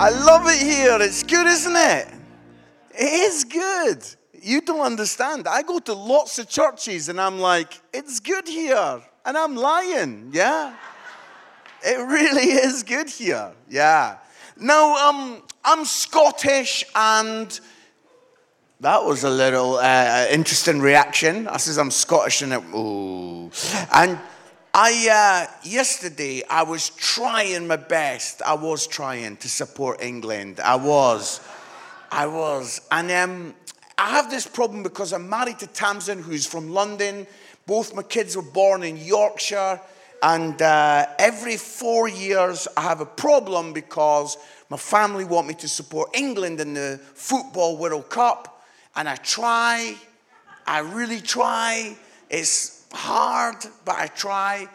I love it here. It's good, isn't it? It is good. You don't understand. I go to lots of churches and I'm like, it's good here. And I'm lying, yeah? It really is good here, yeah. Now, um, I'm Scottish and that was a little uh, interesting reaction. I says I'm Scottish and it. And I, uh, yesterday, I was trying my best. I was trying to support England. I was. I was. And um, I have this problem because I'm married to Tamsin, who's from London. Both my kids were born in Yorkshire. And uh, every four years, I have a problem because my family want me to support England in the Football World Cup. And I try, I really try. It's hard, but I try.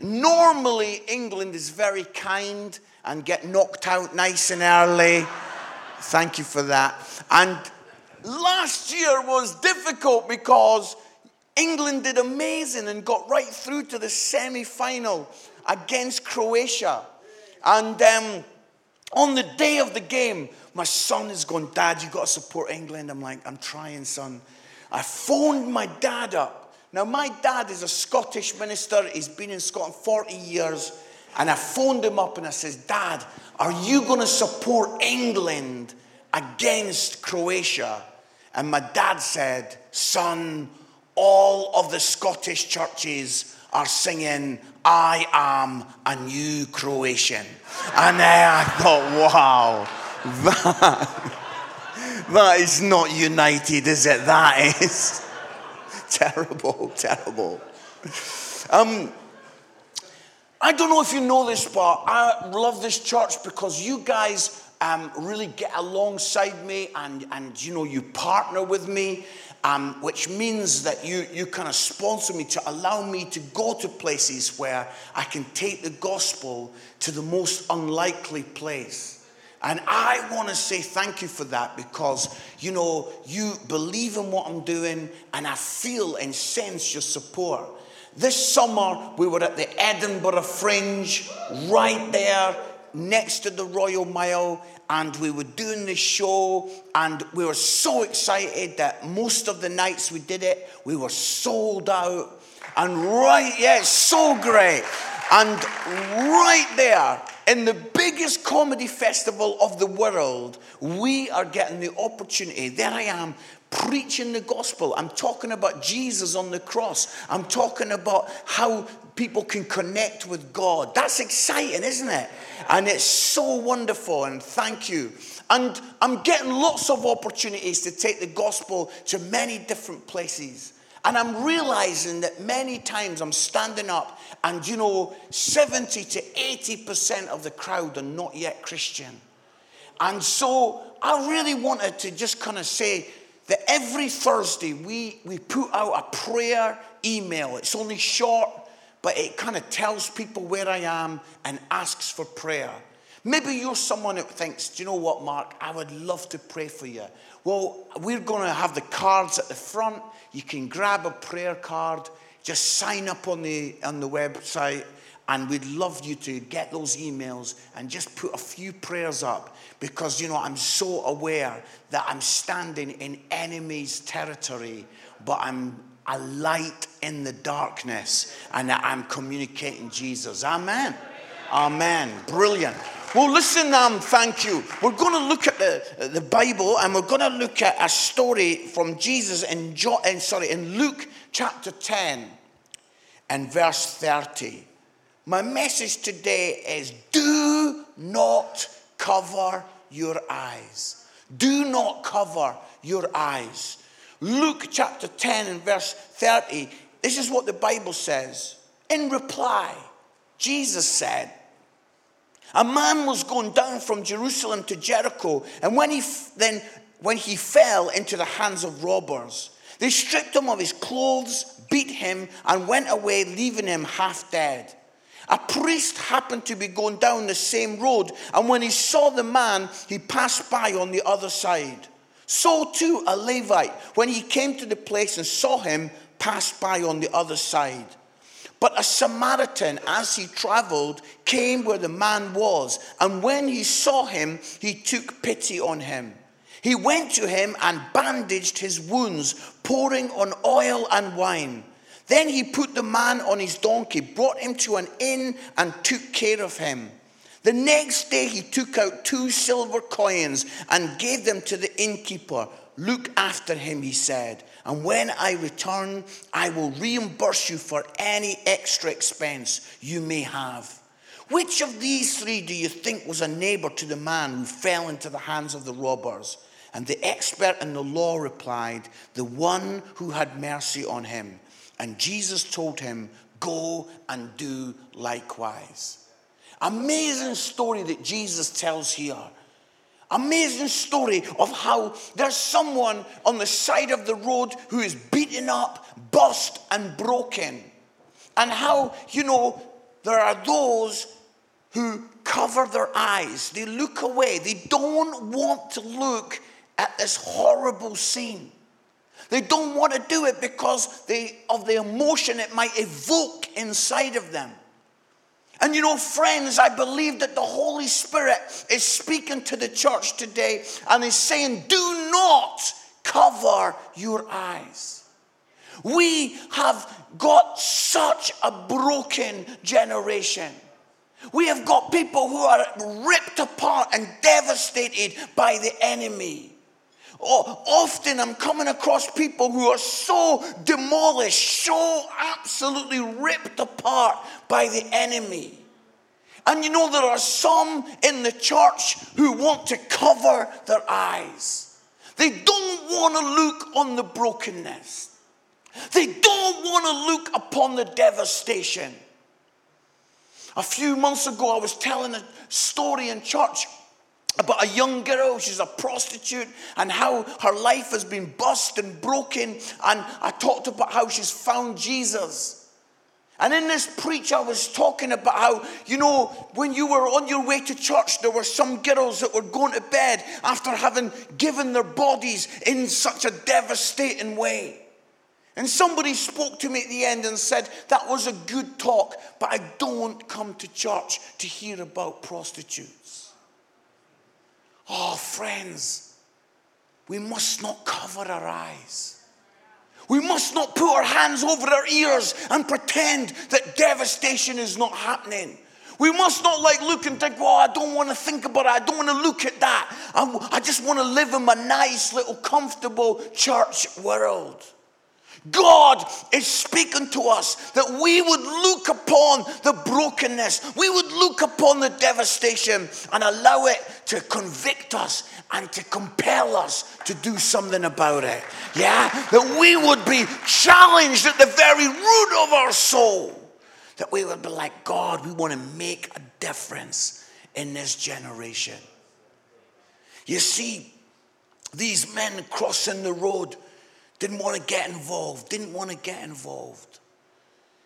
Normally, England is very kind and get knocked out nice and early. Thank you for that. And last year was difficult because England did amazing and got right through to the semi final against Croatia. And um, on the day of the game, my son is going, Dad, you got to support England. I'm like, I'm trying, son. I phoned my dad up now, my dad is a Scottish minister. He's been in Scotland 40 years. And I phoned him up and I says, Dad, are you going to support England against Croatia? And my dad said, Son, all of the Scottish churches are singing, I am a new Croatian. And I thought, wow, that, that is not united, is it? That is terrible, terrible. Um, I don't know if you know this, but I love this church because you guys um, really get alongside me and, and you know you partner with me, um, which means that you you kind of sponsor me to allow me to go to places where I can take the gospel to the most unlikely place. And I want to say thank you for that because, you know, you believe in what I'm doing and I feel and sense your support. This summer, we were at the Edinburgh Fringe, right there next to the Royal Mile, and we were doing the show, and we were so excited that most of the nights we did it, we were sold out. And right, yeah, so great. And right there, in the biggest comedy festival of the world, we are getting the opportunity. There I am preaching the gospel. I'm talking about Jesus on the cross. I'm talking about how people can connect with God. That's exciting, isn't it? And it's so wonderful. And thank you. And I'm getting lots of opportunities to take the gospel to many different places. And I'm realizing that many times I'm standing up and, you know, 70 to 80% of the crowd are not yet Christian. And so I really wanted to just kind of say that every Thursday we, we put out a prayer email. It's only short, but it kind of tells people where I am and asks for prayer. Maybe you're someone that thinks, do you know what, Mark? I would love to pray for you. Well, we're going to have the cards at the front. You can grab a prayer card, just sign up on the, on the website, and we'd love you to get those emails and just put a few prayers up because, you know, I'm so aware that I'm standing in enemy's territory, but I'm a light in the darkness and I'm communicating Jesus. Amen. Amen. Brilliant. Well, listen, um, thank you. We're going to look at the, the Bible and we're going to look at a story from Jesus in, John, in, sorry, in Luke chapter 10 and verse 30. My message today is do not cover your eyes. Do not cover your eyes. Luke chapter 10 and verse 30, this is what the Bible says. In reply, Jesus said, a man was going down from Jerusalem to Jericho, and when he then when he fell into the hands of robbers, they stripped him of his clothes, beat him, and went away, leaving him half dead. A priest happened to be going down the same road, and when he saw the man, he passed by on the other side. So too a Levite, when he came to the place and saw him, passed by on the other side. But a Samaritan, as he traveled, came where the man was, and when he saw him, he took pity on him. He went to him and bandaged his wounds, pouring on oil and wine. Then he put the man on his donkey, brought him to an inn, and took care of him. The next day he took out two silver coins and gave them to the innkeeper. Look after him, he said, and when I return, I will reimburse you for any extra expense you may have. Which of these three do you think was a neighbor to the man who fell into the hands of the robbers? And the expert in the law replied, The one who had mercy on him. And Jesus told him, Go and do likewise. Amazing story that Jesus tells here. Amazing story of how there's someone on the side of the road who is beaten up, bust, and broken. And how, you know, there are those who cover their eyes. They look away. They don't want to look at this horrible scene. They don't want to do it because they, of the emotion it might evoke inside of them. And you know, friends, I believe that the Holy Spirit is speaking to the church today and is saying, do not cover your eyes. We have got such a broken generation. We have got people who are ripped apart and devastated by the enemy. Oh, often I'm coming across people who are so demolished, so absolutely ripped apart by the enemy. And you know, there are some in the church who want to cover their eyes. They don't want to look on the brokenness, they don't want to look upon the devastation. A few months ago, I was telling a story in church about a young girl, she's a prostitute, and how her life has been bust and broken. And I talked about how she's found Jesus. And in this preach, I was talking about how, you know, when you were on your way to church, there were some girls that were going to bed after having given their bodies in such a devastating way. And somebody spoke to me at the end and said, That was a good talk, but I don't come to church to hear about prostitutes. Oh, friends, we must not cover our eyes. We must not put our hands over our ears and pretend that devastation is not happening. We must not like look and think, well, I don't want to think about it. I don't want to look at that. I, I just want to live in my nice little comfortable church world. God is speaking to us that we would look upon the brokenness, we would look upon the devastation and allow it to convict us and to compel us to do something about it. Yeah? That we would be challenged at the very root of our soul. That we would be like, God, we want to make a difference in this generation. You see, these men crossing the road didn't want to get involved, didn't want to get involved.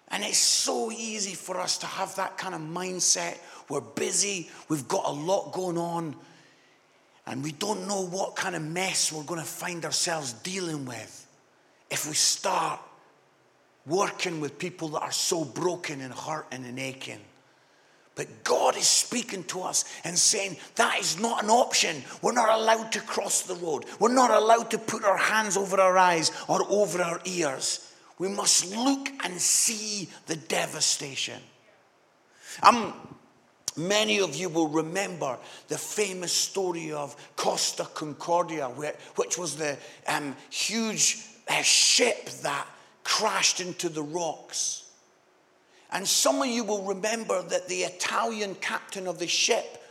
And it's so easy for us to have that kind of mindset. We're busy, we've got a lot going on, and we don't know what kind of mess we're going to find ourselves dealing with if we start working with people that are so broken and hurting and aching. But God is speaking to us and saying that is not an option. We're not allowed to cross the road. We're not allowed to put our hands over our eyes or over our ears. We must look and see the devastation. Um, many of you will remember the famous story of Costa Concordia, which was the um, huge uh, ship that crashed into the rocks. And some of you will remember that the Italian captain of the ship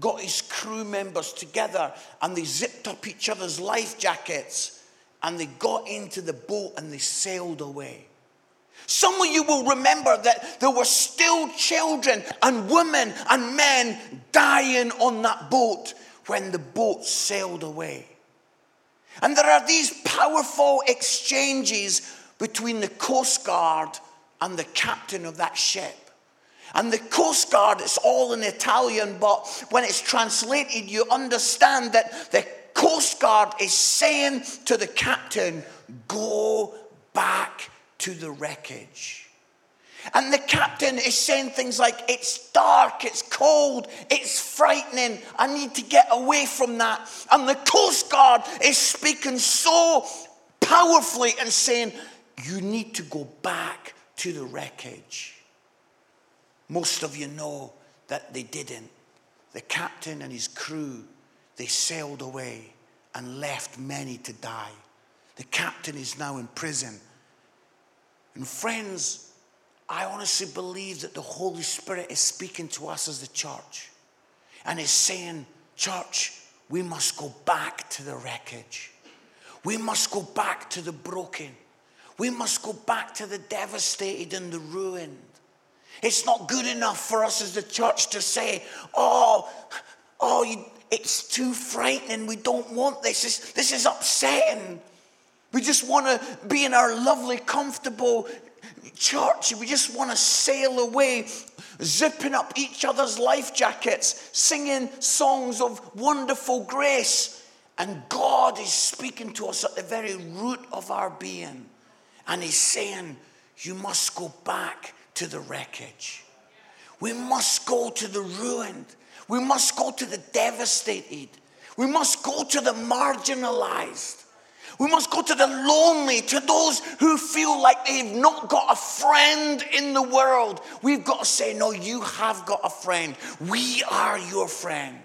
got his crew members together and they zipped up each other's life jackets and they got into the boat and they sailed away. Some of you will remember that there were still children and women and men dying on that boat when the boat sailed away. And there are these powerful exchanges between the Coast Guard and the captain of that ship. And the Coast Guard, it's all in Italian, but when it's translated, you understand that the Coast Guard is saying to the captain, Go back to the wreckage. And the captain is saying things like, It's dark, it's cold, it's frightening, I need to get away from that. And the Coast Guard is speaking so powerfully and saying, You need to go back to the wreckage. Most of you know that they didn't. The captain and his crew, they sailed away and left many to die. The captain is now in prison. And friends, I honestly believe that the Holy Spirit is speaking to us as the church and is saying, Church, we must go back to the wreckage. We must go back to the broken. We must go back to the devastated and the ruined. It's not good enough for us as the church to say, oh, oh, you, it's too frightening. We don't want this. This, this is upsetting. We just want to be in our lovely, comfortable church. We just want to sail away, zipping up each other's life jackets, singing songs of wonderful grace. And God is speaking to us at the very root of our being. And He's saying, You must go back to the wreckage. We must go to the ruined. We must go to the devastated. We must go to the marginalized. We must go to the lonely, to those who feel like they've not got a friend in the world. We've got to say, No, you have got a friend. We are your friend.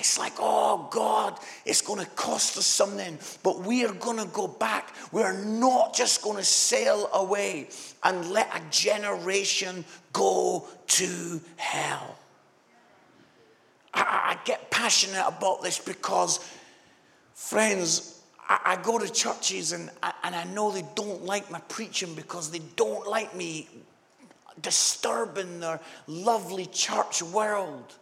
It's like, oh God, it's going to cost us something, but we are going to go back. We're not just going to sail away and let a generation go to hell. I, I get passionate about this because, friends, I, I go to churches and, and I know they don't like my preaching because they don't like me disturbing their lovely church world.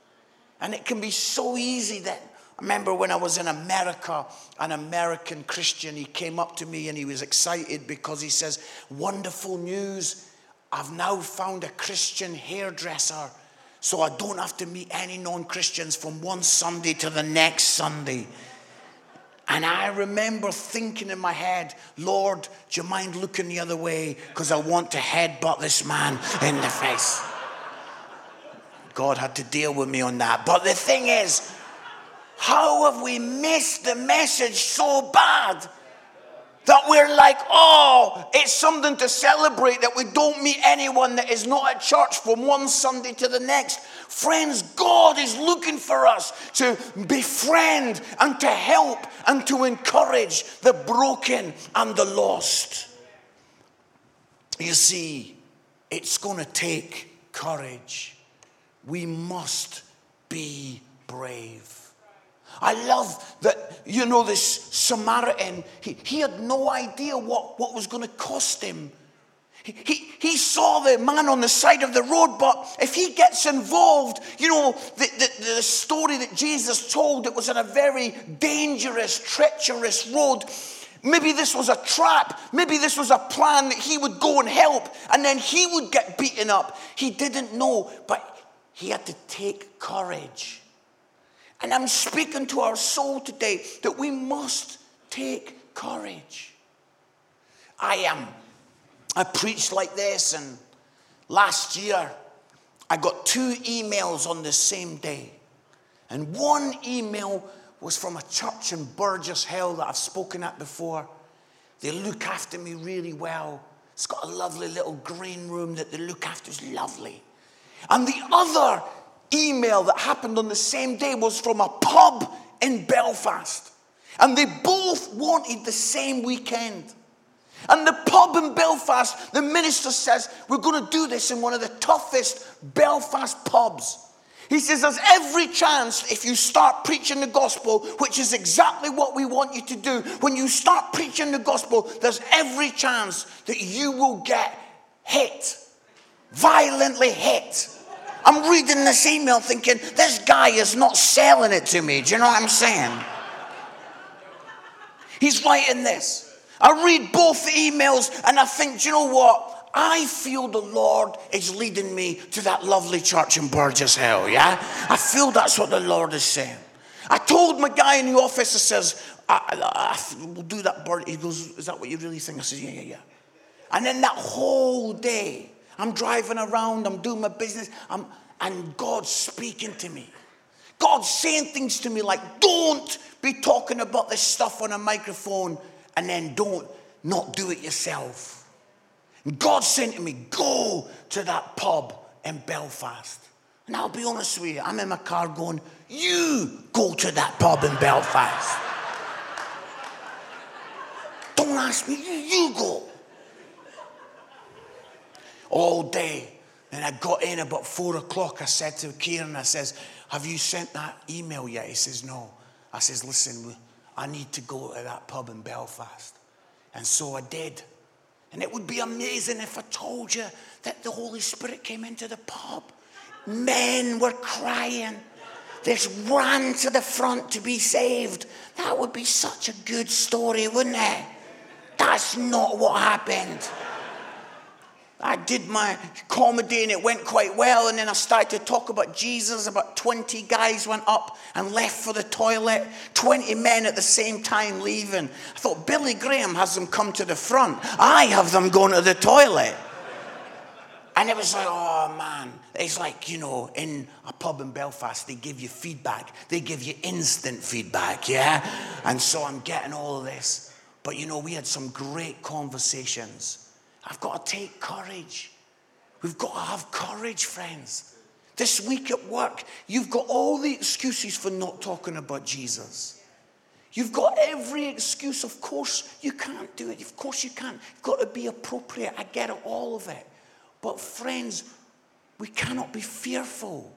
And it can be so easy that I remember when I was in America, an American Christian, he came up to me and he was excited because he says, Wonderful news. I've now found a Christian hairdresser, so I don't have to meet any non Christians from one Sunday to the next Sunday. And I remember thinking in my head, Lord, do you mind looking the other way? Because I want to headbutt this man in the face. God had to deal with me on that. But the thing is, how have we missed the message so bad that we're like, oh, it's something to celebrate that we don't meet anyone that is not at church from one Sunday to the next? Friends, God is looking for us to befriend and to help and to encourage the broken and the lost. You see, it's going to take courage we must be brave. I love that, you know, this Samaritan, he, he had no idea what, what was going to cost him. He, he, saw the man on the side of the road, but if he gets involved, you know, the, the, the story that Jesus told, it was on a very dangerous, treacherous road. Maybe this was a trap. Maybe this was a plan that he would go and help, and then he would get beaten up. He didn't know, but he had to take courage. And I'm speaking to our soul today that we must take courage. I am. I preached like this, and last year I got two emails on the same day. And one email was from a church in Burgess Hill that I've spoken at before. They look after me really well. It's got a lovely little green room that they look after. It's lovely. And the other email that happened on the same day was from a pub in Belfast. And they both wanted the same weekend. And the pub in Belfast, the minister says, We're going to do this in one of the toughest Belfast pubs. He says, There's every chance if you start preaching the gospel, which is exactly what we want you to do. When you start preaching the gospel, there's every chance that you will get hit violently hit. I'm reading this email thinking, this guy is not selling it to me. Do you know what I'm saying? He's writing this. I read both emails and I think, do you know what? I feel the Lord is leading me to that lovely church in Burgess Hill, yeah? I feel that's what the Lord is saying. I told my guy in the office, I says, I, I, I, we'll do that bird. He goes, is that what you really think? I said, yeah, yeah, yeah. And then that whole day, I'm driving around, I'm doing my business, I'm, and God's speaking to me. God's saying things to me like, don't be talking about this stuff on a microphone and then don't not do it yourself. And saying to me, go to that pub in Belfast. And I'll be honest with you, I'm in my car going, you go to that pub in Belfast. don't ask me, you go. All day. And I got in about four o'clock. I said to Kieran, I says, have you sent that email yet? He says, no. I says, listen, I need to go to that pub in Belfast. And so I did. And it would be amazing if I told you that the Holy Spirit came into the pub. Men were crying. They ran to the front to be saved. That would be such a good story, wouldn't it? That's not what happened. I did my comedy and it went quite well. And then I started to talk about Jesus. About 20 guys went up and left for the toilet. 20 men at the same time leaving. I thought, Billy Graham has them come to the front. I have them going to the toilet. And it was like, oh man. It's like, you know, in a pub in Belfast, they give you feedback. They give you instant feedback, yeah? And so I'm getting all of this. But you know, we had some great conversations. I've got to take courage. We've got to have courage, friends. This week at work, you've got all the excuses for not talking about Jesus. You've got every excuse. Of course, you can't do it. Of course, you can't. You've got to be appropriate. I get it, all of it. But, friends, we cannot be fearful.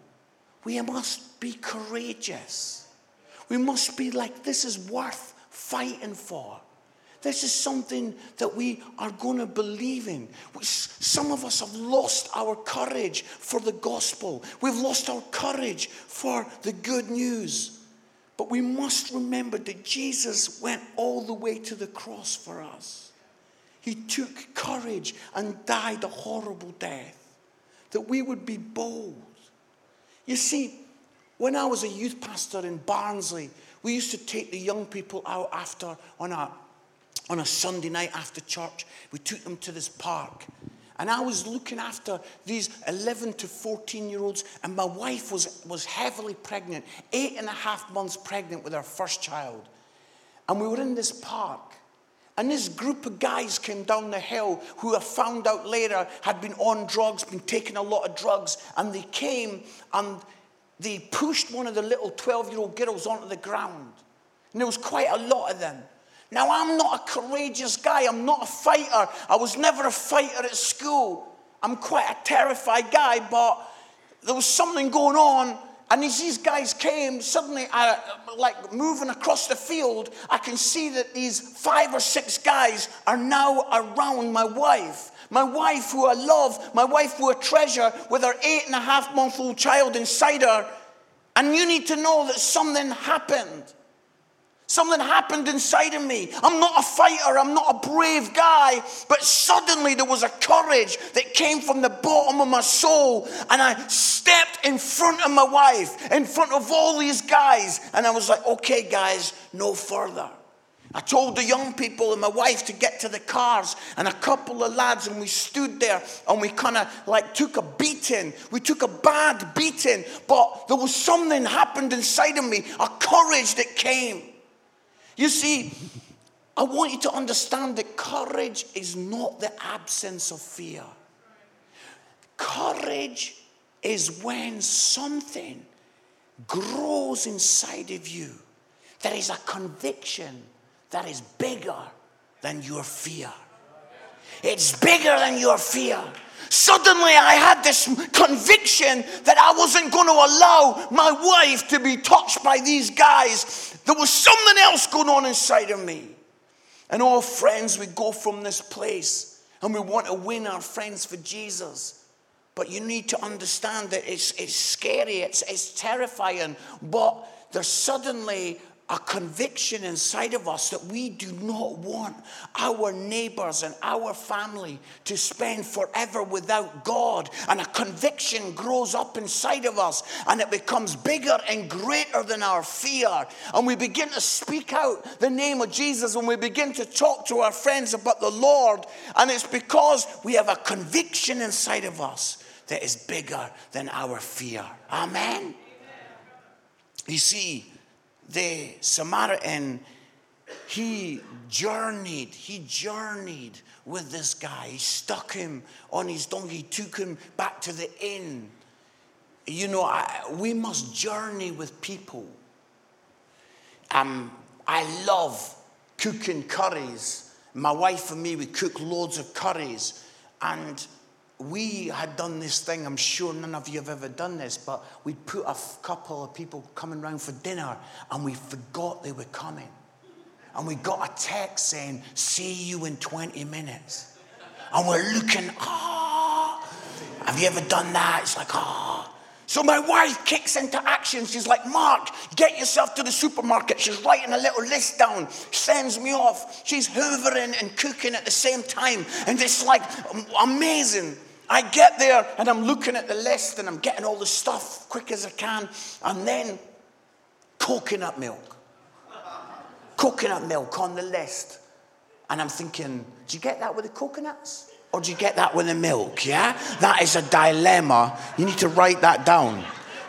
We must be courageous. We must be like, this is worth fighting for. This is something that we are going to believe in. Some of us have lost our courage for the gospel. We've lost our courage for the good news. But we must remember that Jesus went all the way to the cross for us. He took courage and died a horrible death that we would be bold. You see, when I was a youth pastor in Barnsley, we used to take the young people out after on a on a Sunday night after church. We took them to this park. And I was looking after these 11 to 14 year olds, and my wife was, was heavily pregnant, eight and a half months pregnant with our first child. And we were in this park. And this group of guys came down the hill who I found out later had been on drugs, been taking a lot of drugs. And they came and they pushed one of the little 12 year old girls onto the ground. And there was quite a lot of them. Now, I'm not a courageous guy. I'm not a fighter. I was never a fighter at school. I'm quite a terrified guy, but there was something going on. And as these guys came, suddenly, I, like moving across the field, I can see that these five or six guys are now around my wife. My wife, who I love, my wife, who I treasure, with her eight and a half month old child inside her. And you need to know that something happened. Something happened inside of me. I'm not a fighter, I'm not a brave guy, but suddenly there was a courage that came from the bottom of my soul. And I stepped in front of my wife, in front of all these guys, and I was like, okay, guys, no further. I told the young people and my wife to get to the cars, and a couple of lads, and we stood there and we kind of like took a beating. We took a bad beating, but there was something happened inside of me, a courage that came. You see, I want you to understand that courage is not the absence of fear. Courage is when something grows inside of you. There is a conviction that is bigger than your fear. It's bigger than your fear. Suddenly, I had this conviction that I wasn't going to allow my wife to be touched by these guys. There was something else going on inside of me. And all friends, we go from this place and we want to win our friends for Jesus. But you need to understand that it's, it's scary, it's, it's terrifying, but there's suddenly a conviction inside of us that we do not want our neighbors and our family to spend forever without God. And a conviction grows up inside of us and it becomes bigger and greater than our fear. And we begin to speak out the name of Jesus when we begin to talk to our friends about the Lord. And it's because we have a conviction inside of us that is bigger than our fear. Amen. You see, the Samaritan, he journeyed, he journeyed with this guy. He stuck him on his donkey, took him back to the inn. You know, I, we must journey with people. Um, I love cooking curries. My wife and me, we cook loads of curries. And we had done this thing, I'm sure none of you have ever done this, but we put a couple of people coming round for dinner and we forgot they were coming. And we got a text saying, See you in 20 minutes. And we're looking, ah, have you ever done that? It's like, ah. So my wife kicks into action. She's like, Mark, get yourself to the supermarket. She's writing a little list down, sends me off. She's hoovering and cooking at the same time. And it's like amazing. I get there and I'm looking at the list and I'm getting all the stuff quick as I can. And then coconut milk. Coconut milk on the list. And I'm thinking, do you get that with the coconuts? Or do you get that with the milk? Yeah? That is a dilemma. You need to write that down.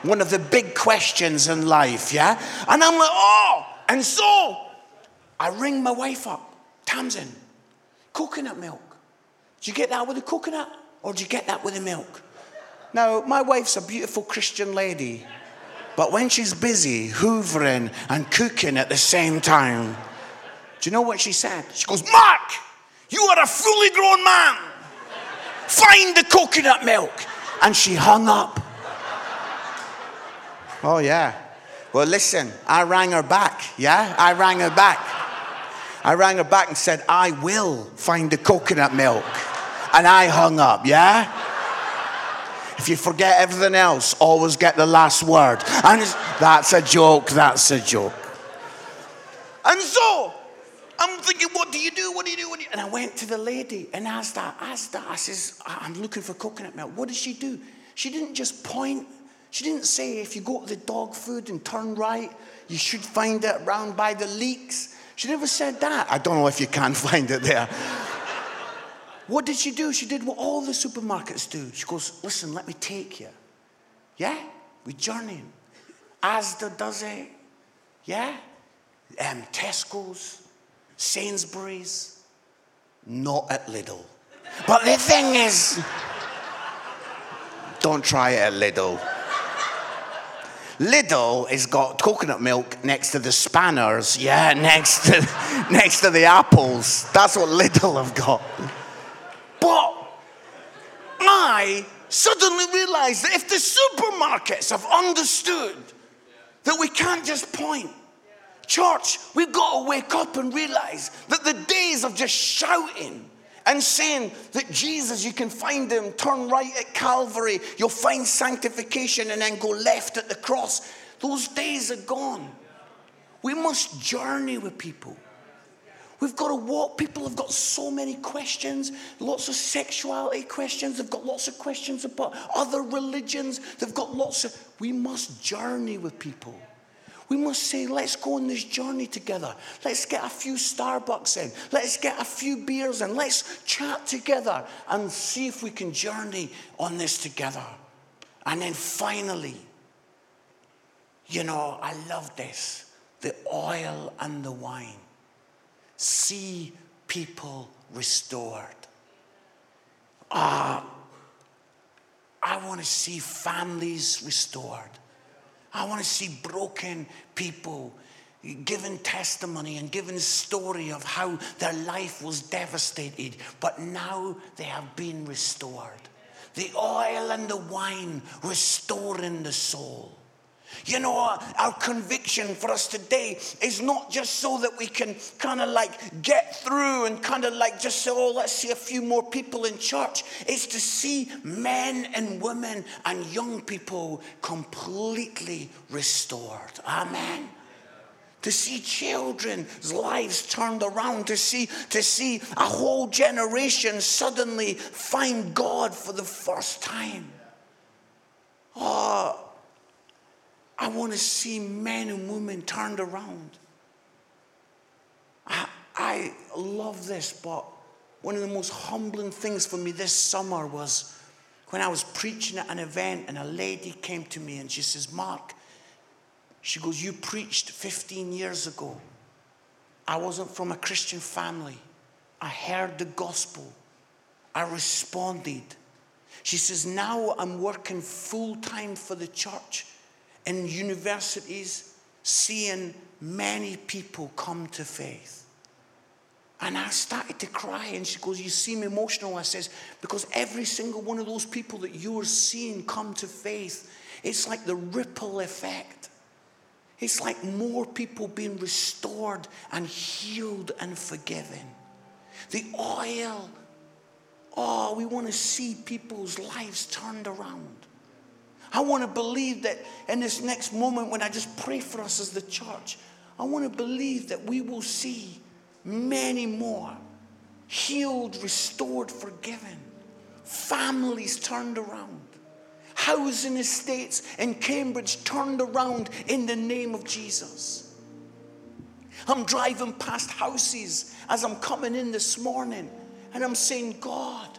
One of the big questions in life, yeah? And I'm like, oh! And so I ring my wife up, Tamsin, coconut milk. Do you get that with the coconut? Or do you get that with the milk? Now, my wife's a beautiful Christian lady, but when she's busy hoovering and cooking at the same time, do you know what she said? She goes, Mark, you are a fully grown man. Find the coconut milk. And she hung up. Oh, yeah. Well, listen, I rang her back. Yeah, I rang her back. I rang her back and said, I will find the coconut milk and I hung up, yeah? If you forget everything else, always get the last word. And that's a joke, that's a joke. And so, I'm thinking, what do you do? What do you do? Do you? And I went to the lady and asked her, asked her, I says, I'm looking for coconut milk. What does she do? She didn't just point. She didn't say, if you go to the dog food and turn right, you should find it round by the leeks. She never said that. I don't know if you can find it there. What did she do? She did what all the supermarkets do. She goes, Listen, let me take you. Yeah? we journeying. Asda does it. Yeah? Um, Tesco's, Sainsbury's, not at Lidl. But the thing is, don't try it at Lidl. Lidl has got coconut milk next to the spanners, yeah, next to, next to the apples. That's what Lidl have got. I suddenly realized that if the supermarkets have understood that we can't just point, church, we've got to wake up and realize that the days of just shouting and saying that Jesus, you can find him, turn right at Calvary, you'll find sanctification, and then go left at the cross, those days are gone. We must journey with people. We've got to walk. People have got so many questions, lots of sexuality questions. They've got lots of questions about other religions. They've got lots of. We must journey with people. We must say, let's go on this journey together. Let's get a few Starbucks in. Let's get a few beers in. Let's chat together and see if we can journey on this together. And then finally, you know, I love this the oil and the wine see people restored. Uh, I want to see families restored. I want to see broken people giving testimony and giving story of how their life was devastated, but now they have been restored. The oil and the wine restoring the soul. You know, our conviction for us today is not just so that we can kind of like get through and kind of like just say, oh, let's see a few more people in church. It's to see men and women and young people completely restored. Amen. to see children's lives turned around, to see, to see a whole generation suddenly find God for the first time. Oh, I want to see men and women turned around. I, I love this, but one of the most humbling things for me this summer was when I was preaching at an event and a lady came to me and she says, Mark, she goes, You preached 15 years ago. I wasn't from a Christian family. I heard the gospel. I responded. She says, Now I'm working full time for the church in universities, seeing many people come to faith. And I started to cry, and she goes, You seem emotional. I says, Because every single one of those people that you're seeing come to faith, it's like the ripple effect. It's like more people being restored and healed and forgiven. The oil, oh, we want to see people's lives turned around. I want to believe that in this next moment when I just pray for us as the church, I want to believe that we will see many more healed, restored, forgiven, families turned around housing estates in Cambridge turned around in the name of Jesus. I'm driving past houses as I'm coming in this morning, and I'm saying, God,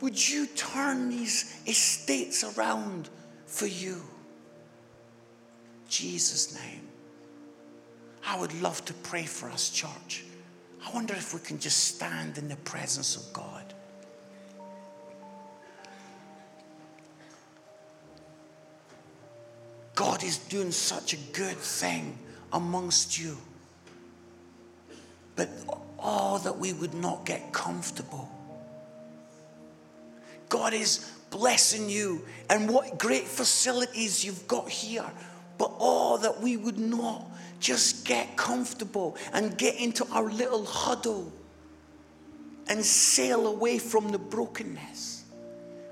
would you turn these estates around for you? Jesus' name. I would love to pray for us, church. I wonder if we can just stand in the presence of God. God is doing such a good thing amongst you. But oh, that we would not get comfortable. God is blessing you and what great facilities you've got here. But oh, that we would not just get comfortable and get into our little huddle and sail away from the brokenness.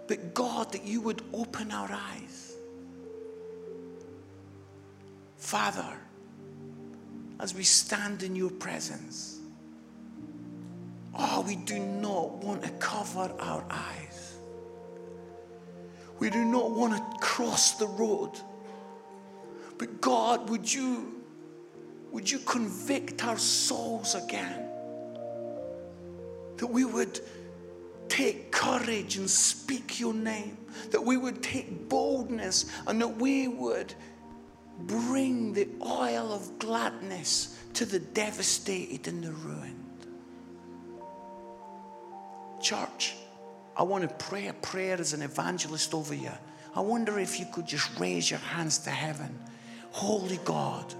But God, that you would open our eyes Father, as we stand in your presence, oh, we do not want to cover our eyes. We do not want to cross the road. But God, would you, would you convict our souls again? That we would take courage and speak your name. That we would take boldness and that we would bring the oil of gladness to the devastated and the ruined. Church, I want to pray a prayer as an evangelist over you. I wonder if you could just raise your hands to heaven. Holy God,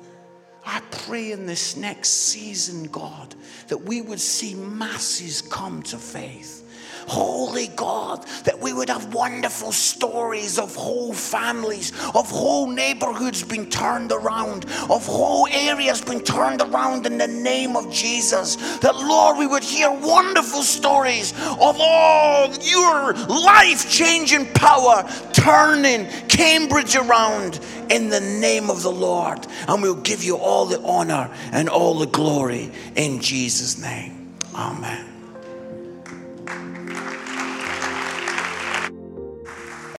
I pray in this next season, God, that we would see masses come to faith holy God, that we would have wonderful stories of whole families, of whole neighborhoods being turned around, of whole areas being turned around in the name of Jesus. That, Lord, we would hear wonderful stories of all your life changing power turning Cambridge around in the name of the Lord. And we'll give you all the honor and all the glory in Jesus' name. Amen.